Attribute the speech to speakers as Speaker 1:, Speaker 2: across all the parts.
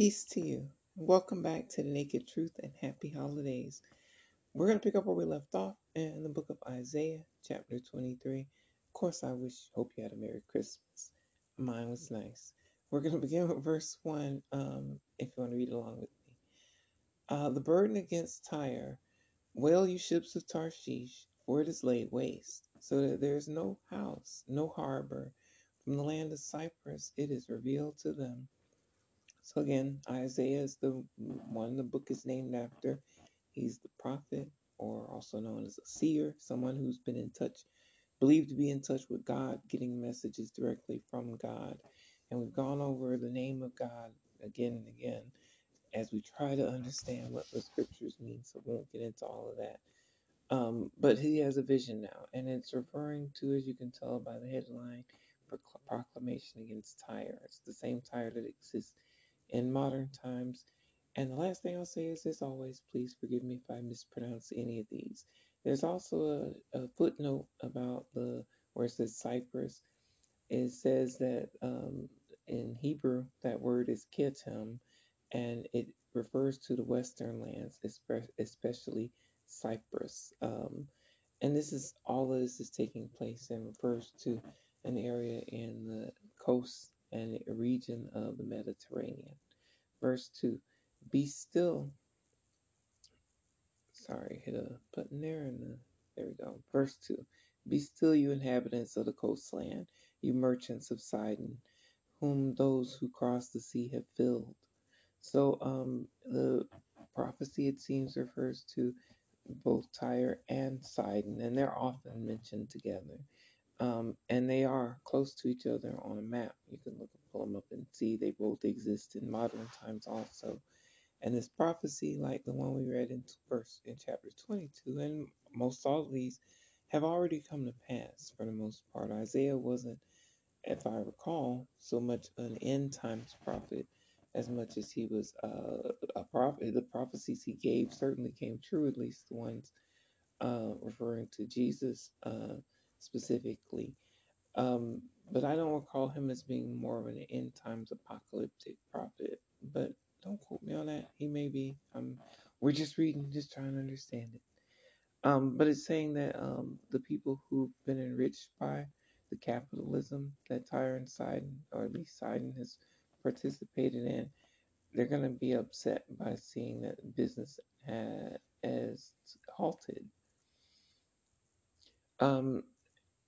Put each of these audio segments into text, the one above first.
Speaker 1: Peace to you. Welcome back to the Naked Truth and Happy Holidays. We're going to pick up where we left off in the book of Isaiah, chapter 23. Of course, I wish, hope you had a Merry Christmas. Mine was nice. We're going to begin with verse 1 um, if you want to read along with me. Uh, the burden against Tyre. Wail, you ships of Tarshish, for it is laid waste, so that there is no house, no harbor. From the land of Cyprus it is revealed to them. So again, Isaiah is the one the book is named after. He's the prophet, or also known as a seer, someone who's been in touch, believed to be in touch with God, getting messages directly from God. And we've gone over the name of God again and again as we try to understand what the scriptures mean. So we won't get into all of that. Um, but he has a vision now, and it's referring to, as you can tell by the headline, proclamation against Tyre. It's the same Tyre that exists in modern times. And the last thing I'll say is, as always, please forgive me if I mispronounce any of these. There's also a, a footnote about the where it says Cyprus. It says that um, in Hebrew that word is Kittim, and it refers to the western lands, especially Cyprus. Um, and this is all of this is taking place and refers to an area in the coast and a region of the Mediterranean. Verse 2 Be still. Sorry, hit a button there and the, there we go. Verse 2 Be still, you inhabitants of the coastland, you merchants of Sidon, whom those who cross the sea have filled. So um, the prophecy, it seems, refers to both Tyre and Sidon, and they're often mentioned together. Um, and they are close to each other on a map. You can look and pull them up and see they both exist in modern times also. And this prophecy, like the one we read in verse in chapter 22, and most all of these have already come to pass for the most part. Isaiah wasn't, if I recall, so much an end times prophet as much as he was uh, a prophet. The prophecies he gave certainly came true, at least the ones uh, referring to Jesus. Uh, specifically. Um, but I don't recall him as being more of an end times apocalyptic prophet. But don't quote me on that. He may be. Um, we're just reading, just trying to understand it. Um, but it's saying that um, the people who've been enriched by the capitalism that Tyre and Sidon, or at least Sidon, has participated in, they're going to be upset by seeing that business has halted. Um,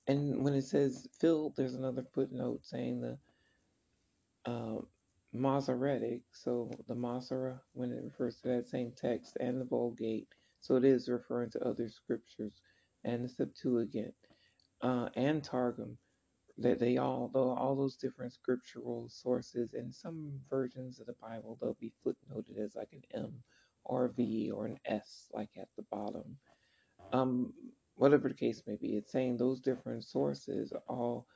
Speaker 1: and when it says filled, there's another footnote saying the uh, Masoretic, so the Masora, when it refers to that same text, and the Vulgate, so it is referring to other scriptures, and the Septuagint, uh, and Targum, that they all, though all those different scriptural sources, in some versions of the Bible, they'll be footnoted as like an M or a V or an S, like at the bottom. Um, whatever the case may be, it's saying those different sources all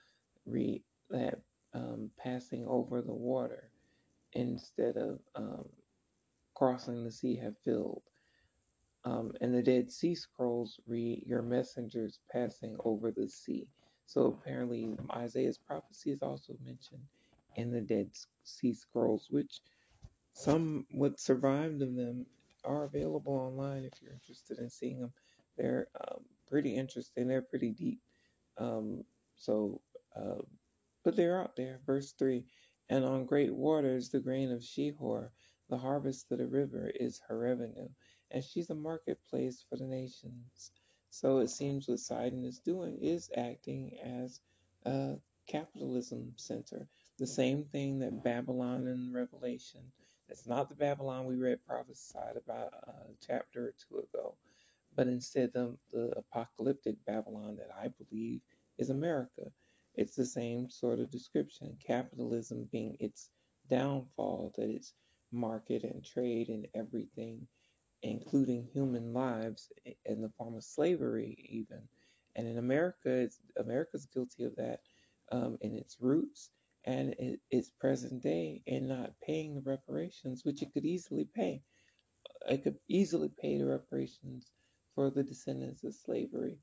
Speaker 1: read that um, passing over the water instead of um, crossing the sea have filled. Um, and the Dead Sea Scrolls read your messengers passing over the sea. So apparently, Isaiah's prophecy is also mentioned in the Dead Sea Scrolls, which some what survived of them are available online if you're interested in seeing them. They're um, pretty interesting. They're pretty deep. Um, so, uh, but they're out there. Verse 3 And on great waters, the grain of Shihor, the harvest of the river, is her revenue. And she's a marketplace for the nations. So it seems what Sidon is doing is acting as a capitalism center. The same thing that Babylon in Revelation. It's not the Babylon we read prophesied about a uh, chapter or two ago but instead the, the apocalyptic Babylon that I believe is America. It's the same sort of description. Capitalism being its downfall, that it's market and trade and everything, including human lives in the form of slavery, even. And in America, it's, America's guilty of that um, in its roots and it, its present day in not paying the reparations, which it could easily pay. It could easily pay the reparations for the descendants of slavery.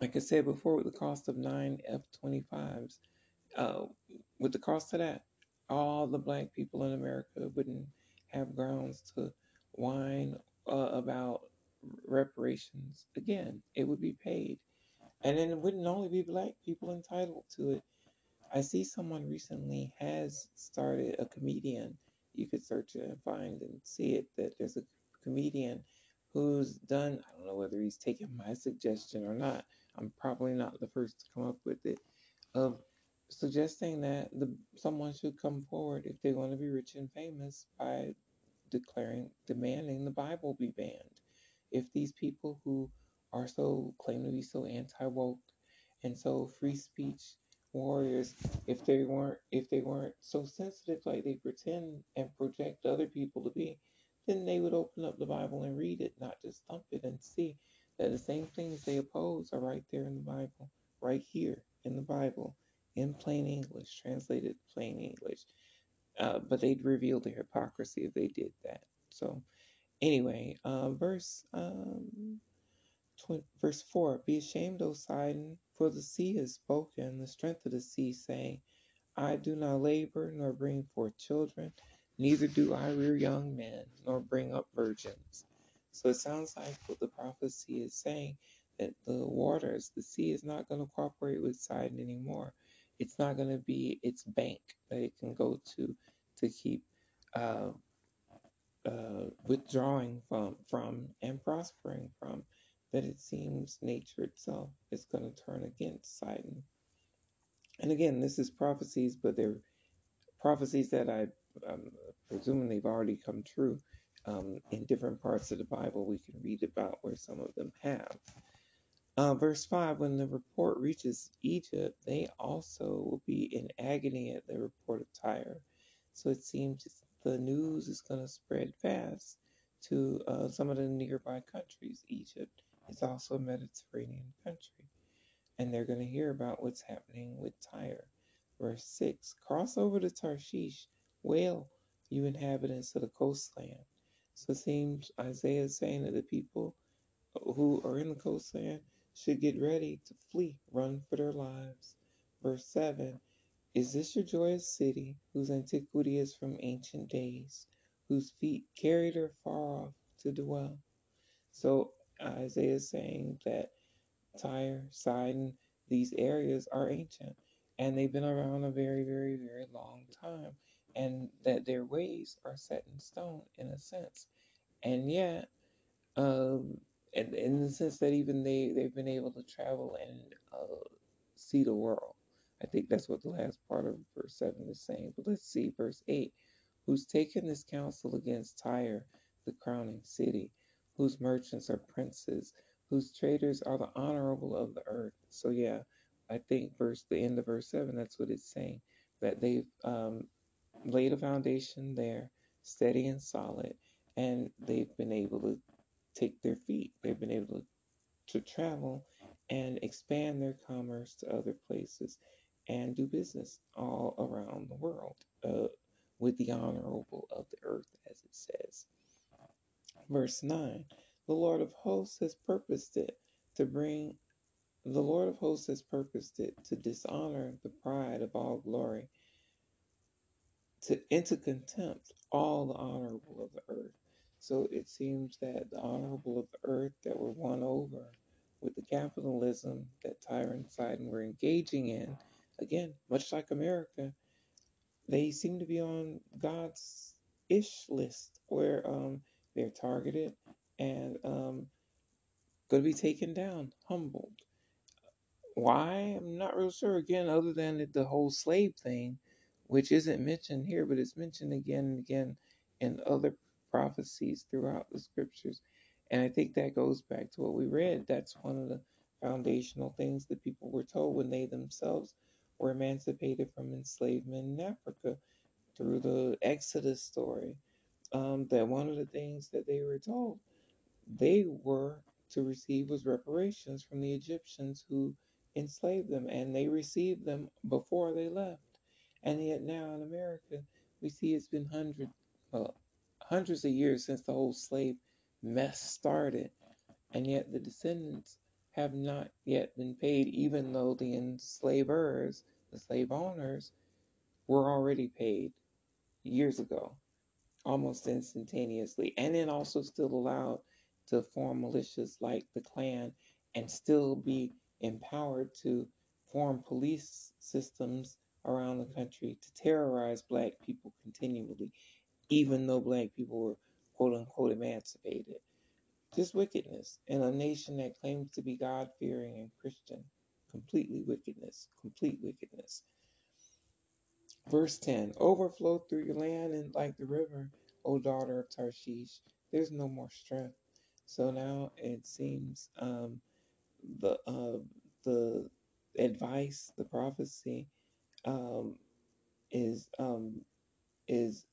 Speaker 1: Like I said before, with the cost of nine F 25s, uh, with the cost of that, all the black people in America wouldn't have grounds to whine uh, about reparations. Again, it would be paid. And then it wouldn't only be black people entitled to it. I see someone recently has started a comedian. You could search it and find and see it that there's a comedian who's done, I don't know whether he's taken my suggestion or not. I'm probably not the first to come up with it, of suggesting that the someone should come forward if they want to be rich and famous by declaring, demanding the Bible be banned. If these people who are so claim to be so anti woke and so free speech warriors, if they weren't if they weren't so sensitive like they pretend and project other people to be, then they would open up the Bible and read it, not just thump it and see that the same things they oppose are right there in the Bible, right here in the Bible, in plain English, translated plain English. Uh, but they'd reveal their hypocrisy if they did that. So, anyway, uh, verse um, tw- verse four: Be ashamed, O Sidon, for the sea has spoken, the strength of the sea, saying, I do not labor nor bring forth children, neither do I rear young men, nor bring up virgins. So it sounds like what the prophecy is saying that the waters, the sea is not going to cooperate with Sidon anymore. It's not going to be its bank that it can go to to keep uh, uh, withdrawing from, from and prospering from. That it seems nature itself is going to turn against Sidon. And again, this is prophecies, but they're prophecies that I um, they've already come true um, in different parts of the Bible. We can read about where some of them have. Uh, verse 5 When the report reaches Egypt, they also will be in agony at the report of Tyre. So it seems the news is going to spread fast to uh, some of the nearby countries. Egypt is also a Mediterranean country. And they're going to hear about what's happening with Tyre. Verse 6 Cross over to Tarshish, wail, you inhabitants of the coastland. So it seems Isaiah is saying that the people who are in the coastland should get ready to flee, run for their lives. Verse 7 Is this your joyous city, whose antiquity is from ancient days, whose feet carried her far off to dwell? So Isaiah is saying that Tyre, Sidon, these areas are ancient and they've been around a very, very, very long time, and that their ways are set in stone in a sense. And yet, um, and in the sense that even they they've been able to travel and uh, see the world. I think that's what the last part of verse seven is saying. But let's see verse eight: Who's taken this counsel against Tyre, the crowning city, whose merchants are princes, whose traders are the honorable of the earth. So yeah, I think verse the end of verse seven. That's what it's saying that they've um, laid a foundation there, steady and solid, and they've been able to take their feet. They've been able to, to travel and expand their commerce to other places and do business all around the world uh, with the honorable of the earth, as it says. Verse 9 The Lord of hosts has purposed it to bring, the Lord of hosts has purposed it to dishonor the pride of all glory, to into contempt all the honorable of the earth. So it seems that the honorable of the earth that were won over with the capitalism that Tyre and Sidon were engaging in, again, much like America, they seem to be on God's ish list where um, they're targeted and um, going to be taken down, humbled. Why? I'm not real sure. Again, other than the whole slave thing, which isn't mentioned here, but it's mentioned again and again in other prophecies throughout the scriptures. And I think that goes back to what we read. That's one of the foundational things that people were told when they themselves were emancipated from enslavement in Africa through the Exodus story. Um, that one of the things that they were told they were to receive was reparations from the Egyptians who enslaved them, and they received them before they left. And yet now in America, we see it's been hundreds, well, hundreds of years since the whole slave mess started, and yet the descendants have not yet been paid, even though the enslavers, the slave owners, were already paid years ago, almost instantaneously, and then also still allowed to form militias like the Klan and still be empowered to form police systems around the country to terrorize black people continually, even though black people were quote unquote emancipated. Just wickedness in a nation that claims to be God fearing and Christian. Completely wickedness, complete wickedness. Verse 10 Overflow through your land and like the river, O daughter of Tarshish. There's no more strength. So now it seems um, the uh, the advice, the prophecy um, is um, is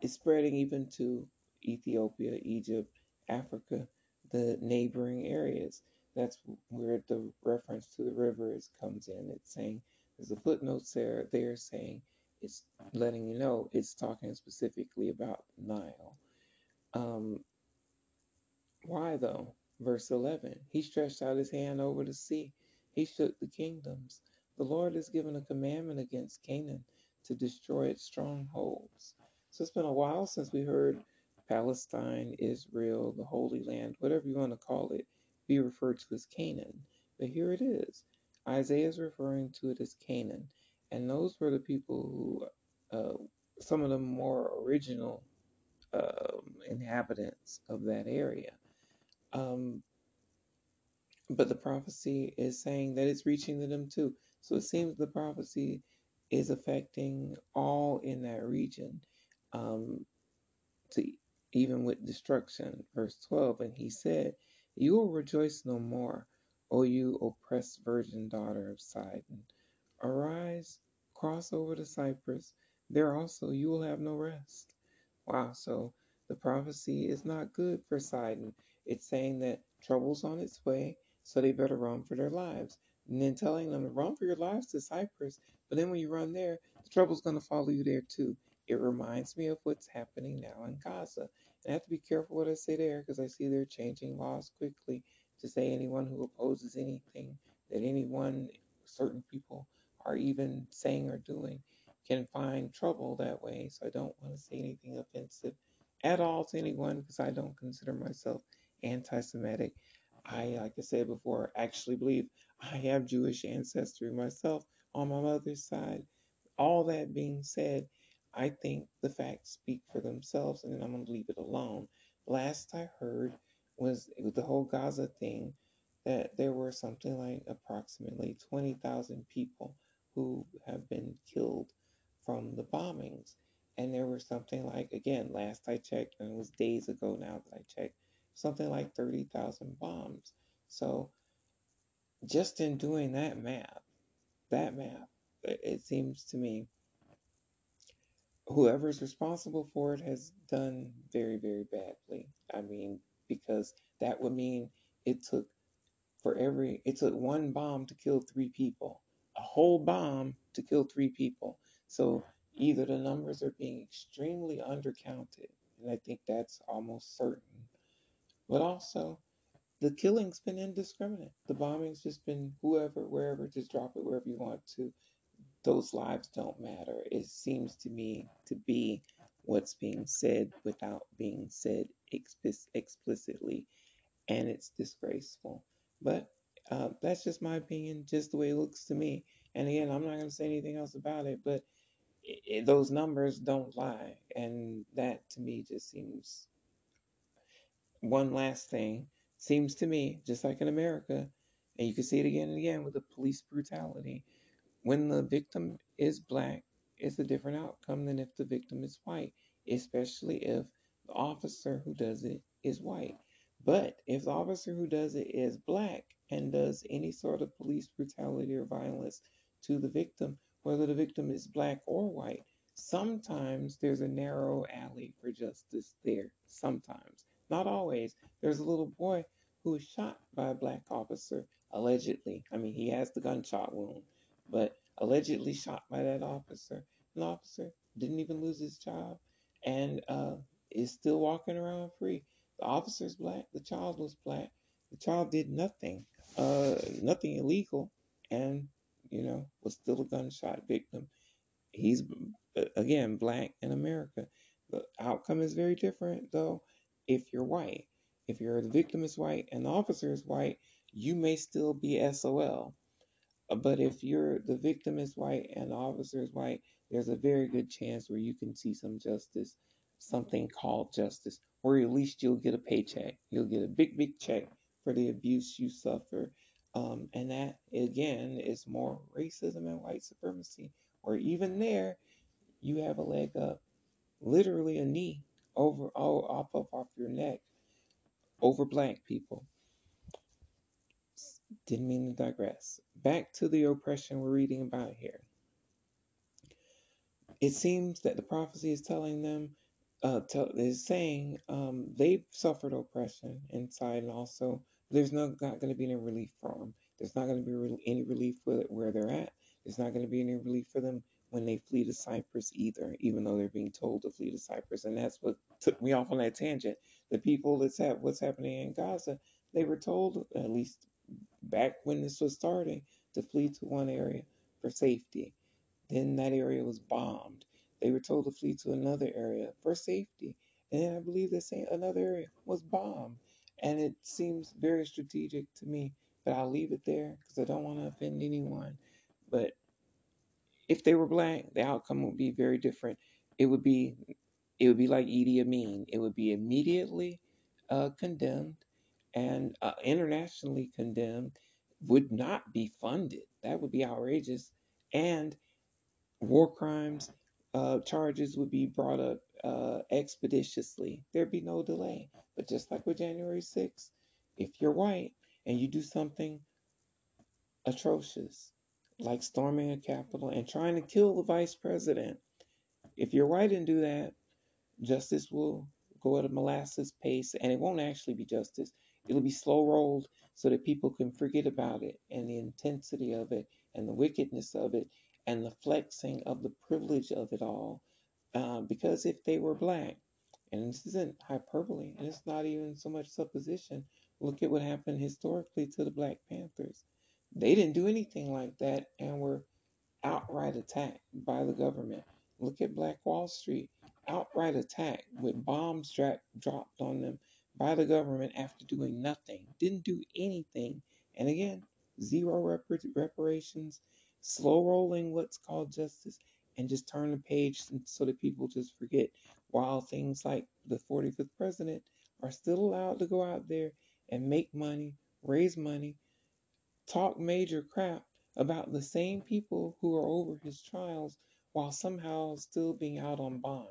Speaker 1: is spreading even to Ethiopia, Egypt, Africa, the neighboring areas. That's where the reference to the rivers comes in. It's saying there's a footnote there. They're saying it's letting you know it's talking specifically about Nile. Um, why though? Verse 11 He stretched out his hand over the sea, he shook the kingdoms. The Lord has given a commandment against Canaan to destroy its strongholds. So it's been a while since we heard Palestine, Israel, the Holy Land, whatever you want to call it, be referred to as Canaan. But here it is. Isaiah is referring to it as Canaan. And those were the people who, uh, some of the more original um, inhabitants of that area. Um, but the prophecy is saying that it's reaching to them too. So it seems the prophecy is affecting all in that region, um, to even with destruction. Verse 12, and he said, You will rejoice no more, O you oppressed virgin daughter of Sidon. Arise, cross over to Cyprus. There also you will have no rest. Wow, so the prophecy is not good for Sidon. It's saying that trouble's on its way, so they better run for their lives. And then telling them to run for your lives to Cyprus, but then when you run there, the trouble's going to follow you there too. It reminds me of what's happening now in Gaza. And I have to be careful what I say there because I see they're changing laws quickly to say anyone who opposes anything that anyone, certain people, are even saying or doing can find trouble that way. So I don't want to say anything offensive at all to anyone because I don't consider myself anti Semitic. I, like I said before, actually believe I have Jewish ancestry myself on my mother's side. All that being said, I think the facts speak for themselves, and I'm going to leave it alone. Last I heard was the whole Gaza thing that there were something like approximately 20,000 people who have been killed from the bombings. And there were something like, again, last I checked, and it was days ago now that I checked, something like 30,000 bombs. So just in doing that math, that math, it seems to me whoever's responsible for it has done very, very badly. I mean, because that would mean it took for every, it took one bomb to kill three people, a whole bomb to kill three people. So either the numbers are being extremely undercounted, and I think that's almost certain, but also the killing's been indiscriminate. The bombing's just been whoever, wherever, just drop it wherever you want to. Those lives don't matter. It seems to me to be what's being said without being said explicitly, and it's disgraceful. But uh, that's just my opinion, just the way it looks to me. And again, I'm not going to say anything else about it, but it, it, those numbers don't lie. And that to me just seems one last thing seems to me, just like in America, and you can see it again and again with the police brutality. When the victim is black, it's a different outcome than if the victim is white, especially if the officer who does it is white. But if the officer who does it is black and does any sort of police brutality or violence to the victim, whether the victim is black or white, sometimes there's a narrow alley for justice there. Sometimes. Not always. There's a little boy who was shot by a black officer, allegedly. I mean, he has the gunshot wound, but allegedly shot by that officer. An officer didn't even lose his job and uh, is still walking around free. The officer's black. The child was black. The child did nothing, uh, nothing illegal, and you know was still a gunshot victim. He's uh, again black in America. The outcome is very different though. If you're white, if you're the victim is white and the officer is white, you may still be SOL. Uh, But if you're the victim is white and the officer is white, there's a very good chance where you can see some justice, something called justice, or at least you'll get a paycheck. You'll get a big, big check for the abuse you suffer. Um, and that, again, is more racism and white supremacy, or even there, you have a leg up, literally a knee over, all off of off your neck over black people. Didn't mean to digress. Back to the oppression we're reading about here. It seems that the prophecy is telling them, uh, tell, is saying um, they've suffered oppression inside, and also there's no, not going to be any relief for them. There's not going to be re- any relief it where they're at. There's not going to be any relief for them when they flee to Cyprus either, even though they're being told to flee to Cyprus. And that's what took me off on that tangent. The people that's at what's happening in Gaza, they were told, at least back when this was starting, to flee to one area for safety. Then that area was bombed. They were told to flee to another area for safety. And then I believe the same another area was bombed. And it seems very strategic to me, but I'll leave it there because I don't want to offend anyone. But if they were black, the outcome would be very different. It would be it would be like Idi Amin. It would be immediately uh, condemned and uh, internationally condemned, would not be funded. That would be outrageous. And war crimes uh, charges would be brought up uh, expeditiously. There'd be no delay. But just like with January 6th, if you're white and you do something atrocious, like storming a Capitol and trying to kill the vice president, if you're white and do that, justice will go at a molasses pace and it won't actually be justice. It'll be slow rolled so that people can forget about it and the intensity of it and the wickedness of it and the flexing of the privilege of it all. Uh, because if they were black, and this isn't hyperbole and it's not even so much supposition, look at what happened historically to the Black Panthers. They didn't do anything like that and were outright attacked by the government. Look at Black Wall Street, outright attack with bombs dra- dropped on them by the government after doing nothing, didn't do anything. And again, zero repar- reparations, slow rolling what's called justice, and just turn the page so that people just forget. While things like the 45th president are still allowed to go out there and make money, raise money, talk major crap about the same people who are over his trials while somehow still being out on bond.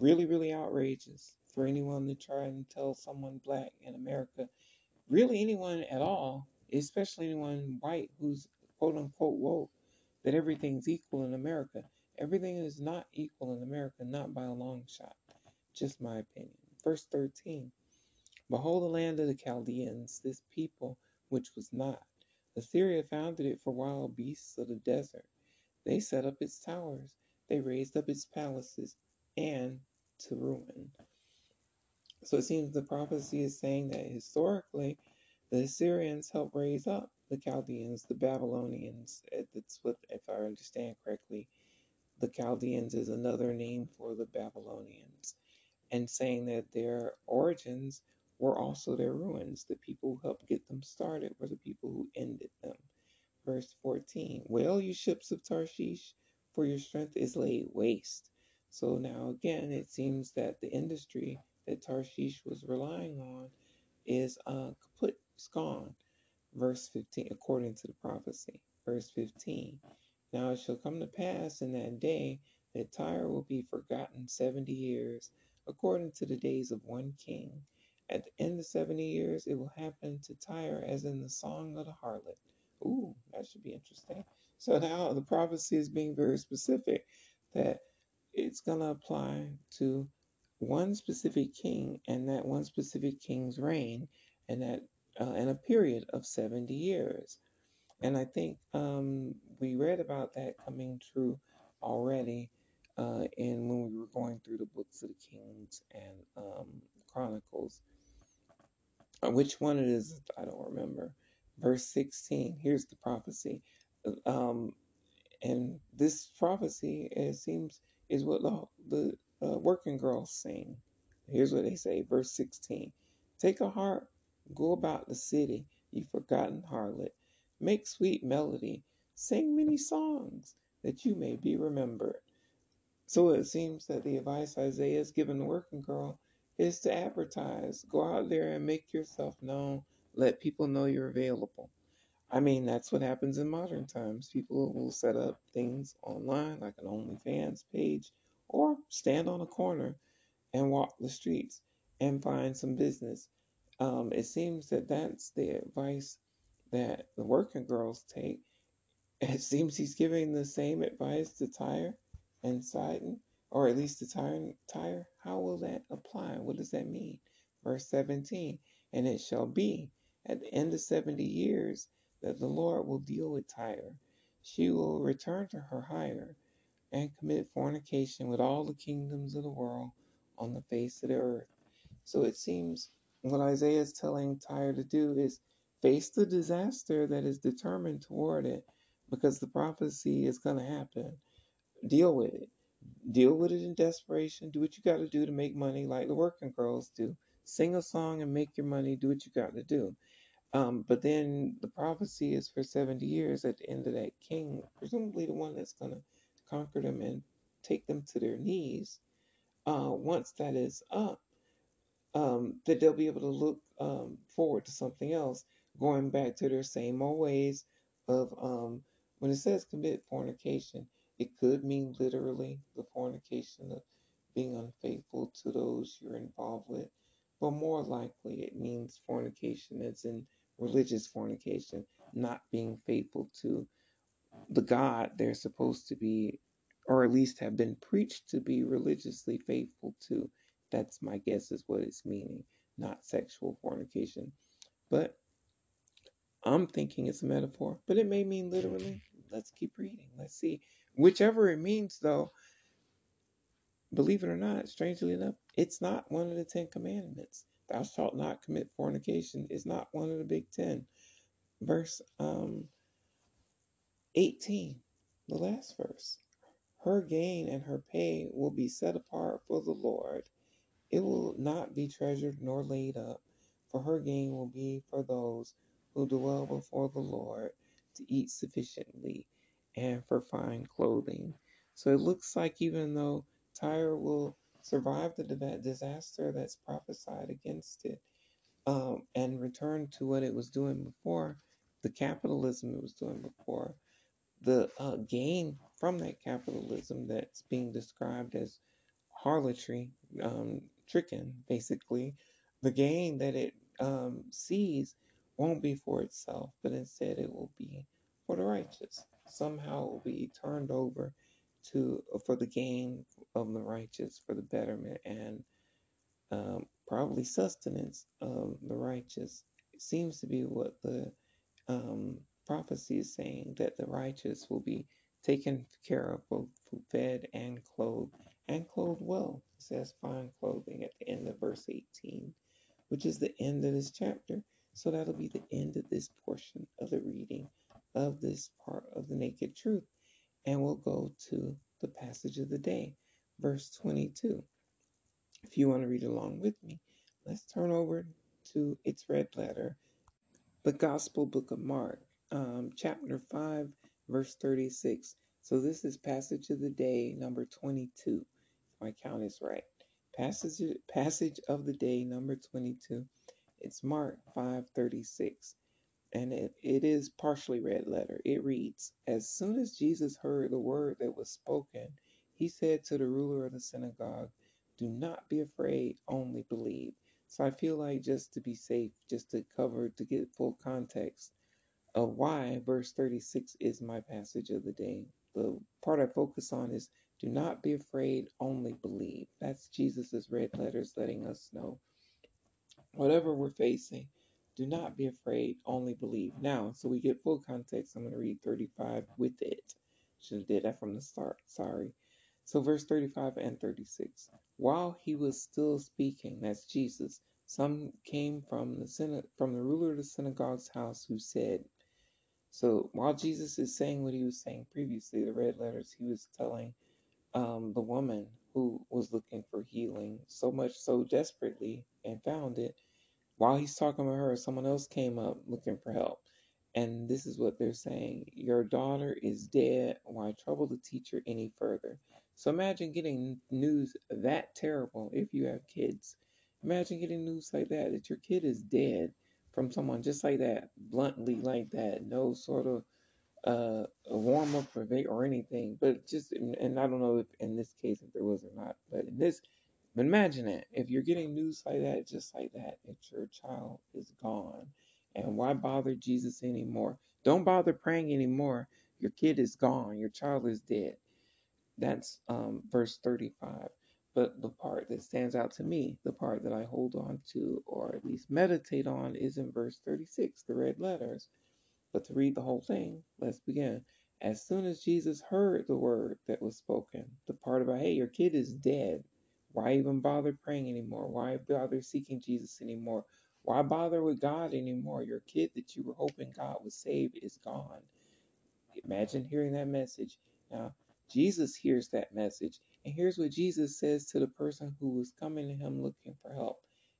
Speaker 1: Really, really outrageous for anyone to try and tell someone black in America, really anyone at all, especially anyone white who's quote unquote woke, that everything's equal in America. Everything is not equal in America, not by a long shot. Just my opinion. Verse 13 Behold the land of the Chaldeans, this people which was not. Assyria founded it for wild beasts of the desert. They set up its towers, they raised up its palaces, and to ruin. So it seems the prophecy is saying that historically, the Assyrians helped raise up the Chaldeans, the Babylonians. Eh, that's what, if I understand correctly, the Chaldeans is another name for the Babylonians, and saying that their origins were also their ruins. The people who helped get them started were the people who ended them. Verse 14 Wail, you ships of Tarshish, for your strength is laid waste. So now again, it seems that the industry that Tarshish was relying on is uh, kaput, it's gone. Verse 15, according to the prophecy. Verse 15 Now it shall come to pass in that day that Tyre will be forgotten 70 years, according to the days of one king. At the end of 70 years, it will happen to Tyre as in the song of the harlot. Ooh, that should be interesting. So now the prophecy is being very specific that it's going to apply to one specific king and that one specific king's reign and that uh, in a period of 70 years. And I think um, we read about that coming true already uh, in when we were going through the books of the Kings and um, Chronicles. Which one it is, I don't remember. Verse 16, here's the prophecy. Um, And this prophecy, it seems, is what the, the uh, working girls sing. Here's what they say, verse 16 Take a harp, go about the city, you forgotten harlot. Make sweet melody, sing many songs, that you may be remembered. So it seems that the advice Isaiah has given the working girl is to advertise. Go out there and make yourself known. Let people know you're available. I mean, that's what happens in modern times. People will set up things online, like an OnlyFans page, or stand on a corner and walk the streets and find some business. Um, it seems that that's the advice that the working girls take. It seems he's giving the same advice to Tyre and Sidon, or at least the Tyre. Tyre. How will that apply? What does that mean? Verse 17 And it shall be at the end of 70 years that the Lord will deal with Tyre. She will return to her hire and commit fornication with all the kingdoms of the world on the face of the earth. So it seems what Isaiah is telling Tyre to do is face the disaster that is determined toward it because the prophecy is going to happen. Deal with it. Deal with it in desperation. Do what you got to do to make money, like the working girls do. Sing a song and make your money. Do what you got to do. Um, but then the prophecy is for 70 years at the end of that king, presumably the one that's going to conquer them and take them to their knees. Uh, once that is up, um, that they'll be able to look um, forward to something else, going back to their same old ways of um, when it says commit fornication, it could mean literally the fornication of being unfaithful to those you're involved with, but more likely it means fornication as in religious fornication, not being faithful to the God they're supposed to be, or at least have been preached to be religiously faithful to. That's my guess, is what it's meaning, not sexual fornication. But I'm thinking it's a metaphor, but it may mean literally. Let's keep reading. Let's see. Whichever it means, though, believe it or not, strangely enough, it's not one of the Ten Commandments. Thou shalt not commit fornication is not one of the Big Ten. Verse um, 18, the last verse. Her gain and her pay will be set apart for the Lord. It will not be treasured nor laid up, for her gain will be for those who dwell before the Lord to eat sufficiently and for fine clothing. So it looks like even though Tyre will survive the disaster that's prophesied against it um, and return to what it was doing before, the capitalism it was doing before, the uh, gain from that capitalism that's being described as harlotry, um, tricking, basically, the gain that it um, sees won't be for itself, but instead it will be for the righteous. Somehow will be turned over to for the gain of the righteous, for the betterment and um, probably sustenance of the righteous. It seems to be what the um, prophecy is saying that the righteous will be taken care of, both fed and clothed, and clothed well. It says fine clothing at the end of verse 18, which is the end of this chapter. So that'll be the end of this portion of the reading of this part of the naked truth. And we'll go to the passage of the day, verse 22. If you want to read along with me, let's turn over to its red letter, the Gospel Book of Mark, um, chapter 5, verse 36. So this is passage of the day number 22, if my count is right. Passage passage of the day number 22. It's Mark 5:36 and it, it is partially red letter. It reads, As soon as Jesus heard the word that was spoken, he said to the ruler of the synagogue, Do not be afraid, only believe. So I feel like just to be safe, just to cover, to get full context of why verse 36 is my passage of the day. The part I focus on is do not be afraid, only believe. That's Jesus's red letters letting us know. Whatever we're facing, do not be afraid, only believe. Now, so we get full context, I'm going to read 35 with it. Should have did that from the start. Sorry. So verse 35 and 36. While he was still speaking, that's Jesus, some came from the syna- from the ruler of the synagogue's house who said, So while Jesus is saying what he was saying previously, the red letters, he was telling um, the woman who was looking for healing so much so desperately and found it while he's talking to her, someone else came up looking for help. And this is what they're saying Your daughter is dead. Why trouble the teacher any further? So imagine getting news that terrible if you have kids. Imagine getting news like that, that your kid is dead from someone just like that, bluntly like that. No sort of uh, warm up or anything, but just, and I don't know if in this case if there was or not, but in this but imagine that if you're getting news like that, just like that, that your child is gone. And why bother Jesus anymore? Don't bother praying anymore. Your kid is gone. Your child is dead. That's um, verse 35. But the part that stands out to me, the part that I hold on to, or at least meditate on, is in verse 36, the red letters. But to read the whole thing, let's begin. As soon as Jesus heard the word that was spoken, the part about, hey, your kid is dead, why even bother praying anymore? Why bother seeking Jesus anymore? Why bother with God anymore? Your kid that you were hoping God would save is gone. Imagine hearing that message. Now, Jesus hears that message. And here's what Jesus says to the person who was coming to him looking for help.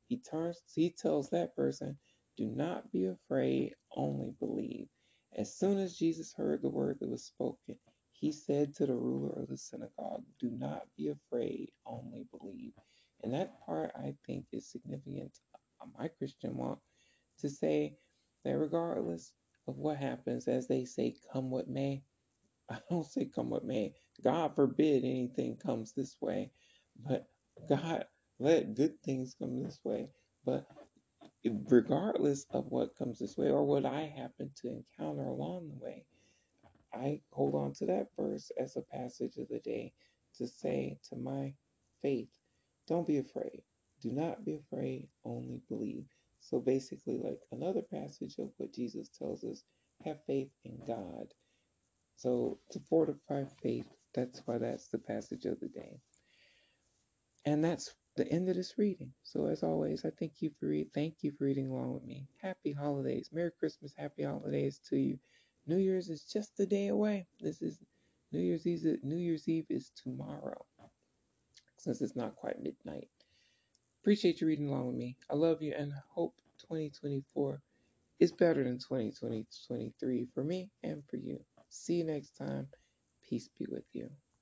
Speaker 1: He turns, he tells that person, Do not be afraid, only believe. As soon as Jesus heard the word that was spoken, he said to the ruler of the synagogue, Do not be afraid, only believe. And that part I think is significant on my Christian walk to say that regardless of what happens, as they say, come what may, I don't say come what may. God forbid anything comes this way, but God let good things come this way. But regardless of what comes this way or what I happen to encounter along the way, I hold on to that verse as a passage of the day to say to my faith, don't be afraid. Do not be afraid, only believe. So basically, like another passage of what Jesus tells us, have faith in God. So to fortify faith, that's why that's the passage of the day. And that's the end of this reading. So as always, I thank you for read thank you for reading along with me. Happy holidays. Merry Christmas, happy holidays to you. New Year's is just a day away. This is New Year's Eve New Year's Eve is tomorrow. Since it's not quite midnight. Appreciate you reading along with me. I love you and hope 2024 is better than 2023 for me and for you. See you next time. Peace be with you.